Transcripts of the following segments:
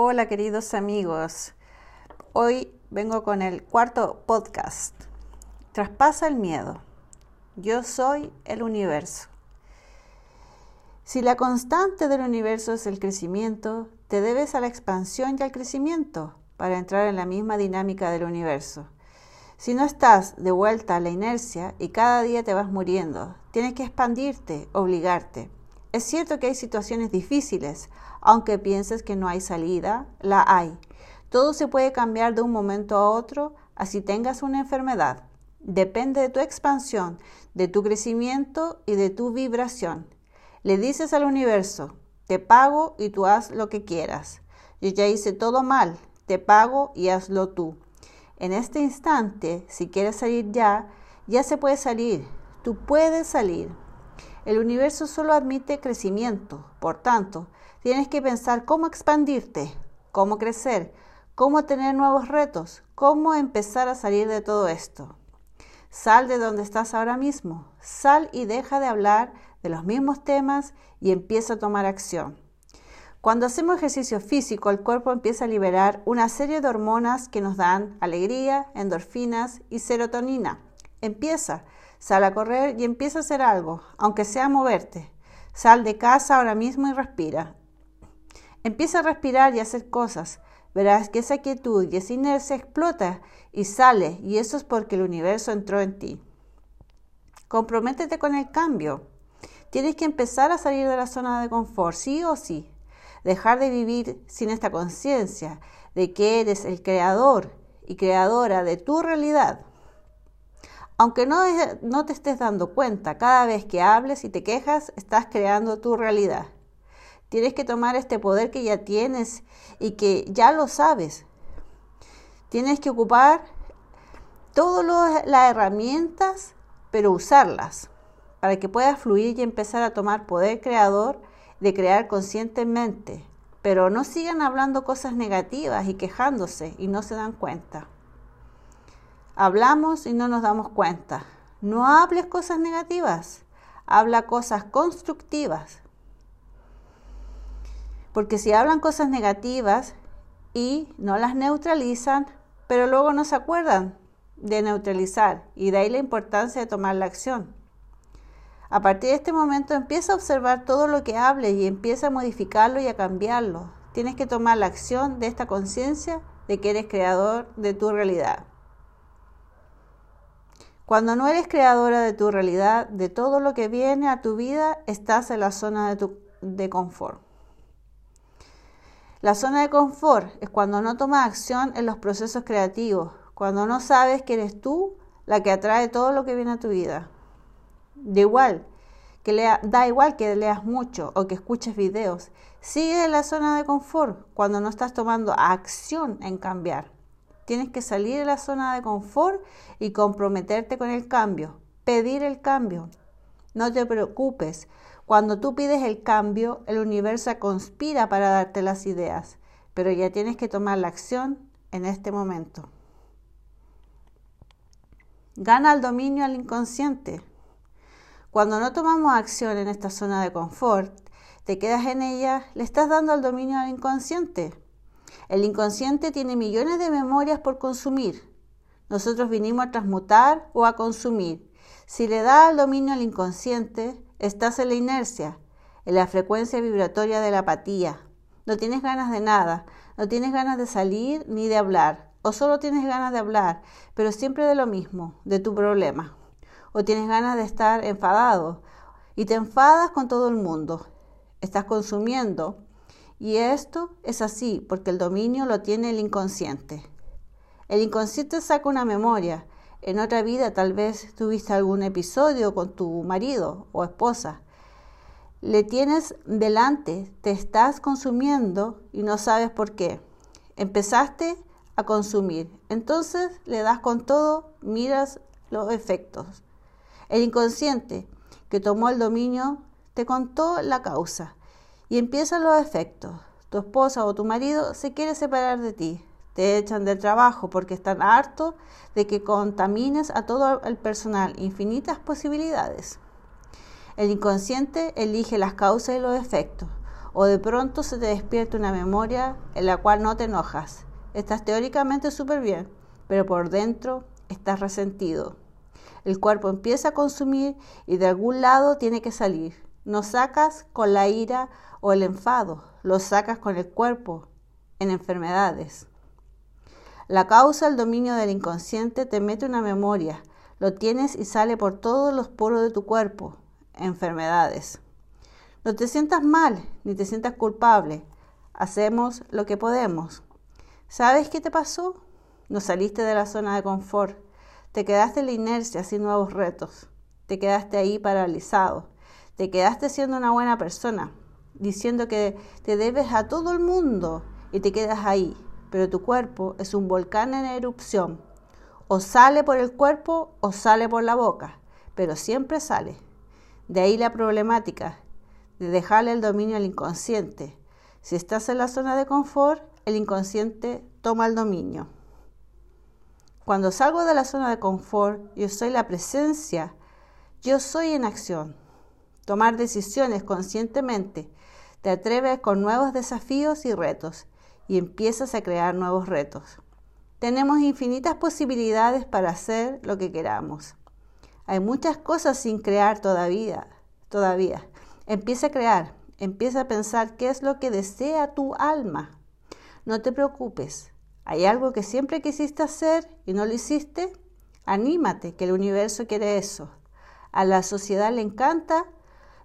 Hola queridos amigos, hoy vengo con el cuarto podcast. Traspasa el miedo. Yo soy el universo. Si la constante del universo es el crecimiento, te debes a la expansión y al crecimiento para entrar en la misma dinámica del universo. Si no estás de vuelta a la inercia y cada día te vas muriendo, tienes que expandirte, obligarte. Es cierto que hay situaciones difíciles, aunque pienses que no hay salida, la hay. Todo se puede cambiar de un momento a otro, así tengas una enfermedad. Depende de tu expansión, de tu crecimiento y de tu vibración. Le dices al universo, te pago y tú haz lo que quieras. Yo ya hice todo mal, te pago y hazlo tú. En este instante, si quieres salir ya, ya se puede salir. Tú puedes salir. El universo solo admite crecimiento, por tanto, Tienes que pensar cómo expandirte, cómo crecer, cómo tener nuevos retos, cómo empezar a salir de todo esto. Sal de donde estás ahora mismo, sal y deja de hablar de los mismos temas y empieza a tomar acción. Cuando hacemos ejercicio físico, el cuerpo empieza a liberar una serie de hormonas que nos dan alegría, endorfinas y serotonina. Empieza, sal a correr y empieza a hacer algo, aunque sea moverte. Sal de casa ahora mismo y respira. Empieza a respirar y a hacer cosas. Verás que esa quietud y esa inercia explota y sale, y eso es porque el universo entró en ti. Comprométete con el cambio. Tienes que empezar a salir de la zona de confort, sí o sí. Dejar de vivir sin esta conciencia de que eres el creador y creadora de tu realidad. Aunque no, no te estés dando cuenta, cada vez que hables y te quejas, estás creando tu realidad. Tienes que tomar este poder que ya tienes y que ya lo sabes. Tienes que ocupar todas las herramientas, pero usarlas para que puedas fluir y empezar a tomar poder creador de crear conscientemente. Pero no sigan hablando cosas negativas y quejándose y no se dan cuenta. Hablamos y no nos damos cuenta. No hables cosas negativas, habla cosas constructivas. Porque si hablan cosas negativas y no las neutralizan, pero luego no se acuerdan de neutralizar y de ahí la importancia de tomar la acción. A partir de este momento empieza a observar todo lo que hables y empieza a modificarlo y a cambiarlo. Tienes que tomar la acción de esta conciencia de que eres creador de tu realidad. Cuando no eres creadora de tu realidad, de todo lo que viene a tu vida, estás en la zona de, tu, de confort. La zona de confort es cuando no tomas acción en los procesos creativos, cuando no sabes que eres tú la que atrae todo lo que viene a tu vida. Da igual, que lea, da igual que leas mucho o que escuches videos. Sigue en la zona de confort cuando no estás tomando acción en cambiar. Tienes que salir de la zona de confort y comprometerte con el cambio, pedir el cambio. No te preocupes, cuando tú pides el cambio, el universo conspira para darte las ideas, pero ya tienes que tomar la acción en este momento. Gana el dominio al inconsciente. Cuando no tomamos acción en esta zona de confort, te quedas en ella, le estás dando el dominio al inconsciente. El inconsciente tiene millones de memorias por consumir. Nosotros vinimos a transmutar o a consumir. Si le da el dominio al inconsciente, Estás en la inercia, en la frecuencia vibratoria de la apatía. No tienes ganas de nada, no tienes ganas de salir ni de hablar, o solo tienes ganas de hablar, pero siempre de lo mismo, de tu problema. O tienes ganas de estar enfadado y te enfadas con todo el mundo. Estás consumiendo y esto es así porque el dominio lo tiene el inconsciente. El inconsciente saca una memoria en otra vida tal vez tuviste algún episodio con tu marido o esposa. Le tienes delante, te estás consumiendo y no sabes por qué. Empezaste a consumir. Entonces le das con todo, miras los efectos. El inconsciente que tomó el dominio te contó la causa y empiezan los efectos. Tu esposa o tu marido se quiere separar de ti te echan del trabajo porque están hartos de que contamines a todo el personal, infinitas posibilidades. El inconsciente elige las causas y los efectos. o de pronto se te despierta una memoria en la cual no te enojas. Estás teóricamente súper bien, pero por dentro estás resentido. El cuerpo empieza a consumir y de algún lado tiene que salir. No sacas con la ira o el enfado, lo sacas con el cuerpo, en enfermedades. La causa, el dominio del inconsciente, te mete una memoria, lo tienes y sale por todos los poros de tu cuerpo, enfermedades. No te sientas mal ni te sientas culpable. Hacemos lo que podemos. ¿Sabes qué te pasó? No saliste de la zona de confort. Te quedaste en la inercia sin nuevos retos. Te quedaste ahí paralizado. Te quedaste siendo una buena persona, diciendo que te debes a todo el mundo y te quedas ahí. Pero tu cuerpo es un volcán en erupción. O sale por el cuerpo o sale por la boca, pero siempre sale. De ahí la problemática de dejarle el dominio al inconsciente. Si estás en la zona de confort, el inconsciente toma el dominio. Cuando salgo de la zona de confort, yo soy la presencia, yo soy en acción. Tomar decisiones conscientemente, te atreves con nuevos desafíos y retos y empiezas a crear nuevos retos. Tenemos infinitas posibilidades para hacer lo que queramos. Hay muchas cosas sin crear todavía, todavía. Empieza a crear, empieza a pensar qué es lo que desea tu alma. No te preocupes. ¿Hay algo que siempre quisiste hacer y no lo hiciste? Anímate, que el universo quiere eso. A la sociedad le encanta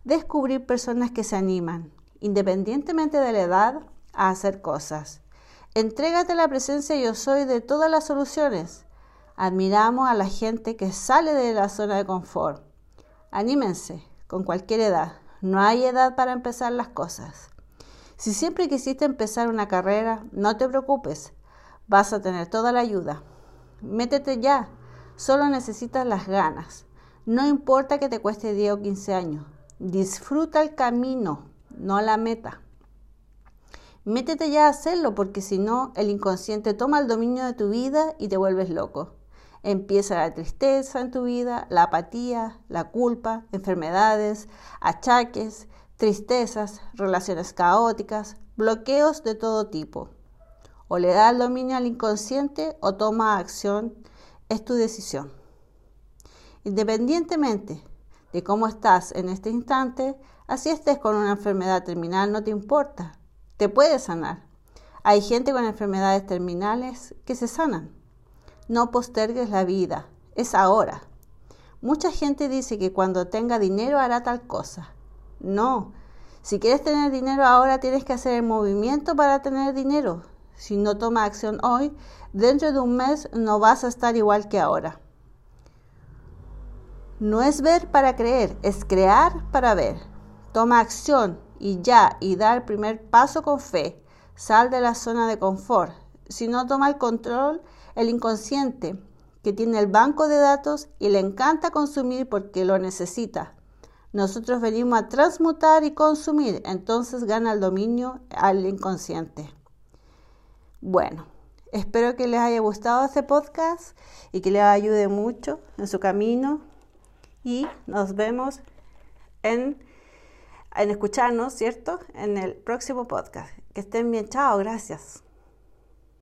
descubrir personas que se animan, independientemente de la edad, a hacer cosas. Entrégate a la presencia yo soy de todas las soluciones. Admiramos a la gente que sale de la zona de confort. Anímense, con cualquier edad. No hay edad para empezar las cosas. Si siempre quisiste empezar una carrera, no te preocupes, vas a tener toda la ayuda. Métete ya, solo necesitas las ganas. No importa que te cueste 10 o 15 años, disfruta el camino, no la meta. Métete ya a hacerlo porque si no, el inconsciente toma el dominio de tu vida y te vuelves loco. Empieza la tristeza en tu vida, la apatía, la culpa, enfermedades, achaques, tristezas, relaciones caóticas, bloqueos de todo tipo. O le da el dominio al inconsciente o toma acción, es tu decisión. Independientemente de cómo estás en este instante, así estés con una enfermedad terminal, no te importa, te puedes sanar. Hay gente con enfermedades terminales que se sanan. No postergues la vida, es ahora. Mucha gente dice que cuando tenga dinero hará tal cosa. No. Si quieres tener dinero ahora, tienes que hacer el movimiento para tener dinero. Si no tomas acción hoy, dentro de un mes no vas a estar igual que ahora. No es ver para creer, es crear para ver. Toma acción y ya, y da el primer paso con fe. Sal de la zona de confort. Si no toma el control, el inconsciente, que tiene el banco de datos y le encanta consumir porque lo necesita. Nosotros venimos a transmutar y consumir, entonces gana el dominio al inconsciente. Bueno, espero que les haya gustado este podcast y que les ayude mucho en su camino y nos vemos en, en escucharnos, ¿cierto? En el próximo podcast. Que estén bien, chao, gracias.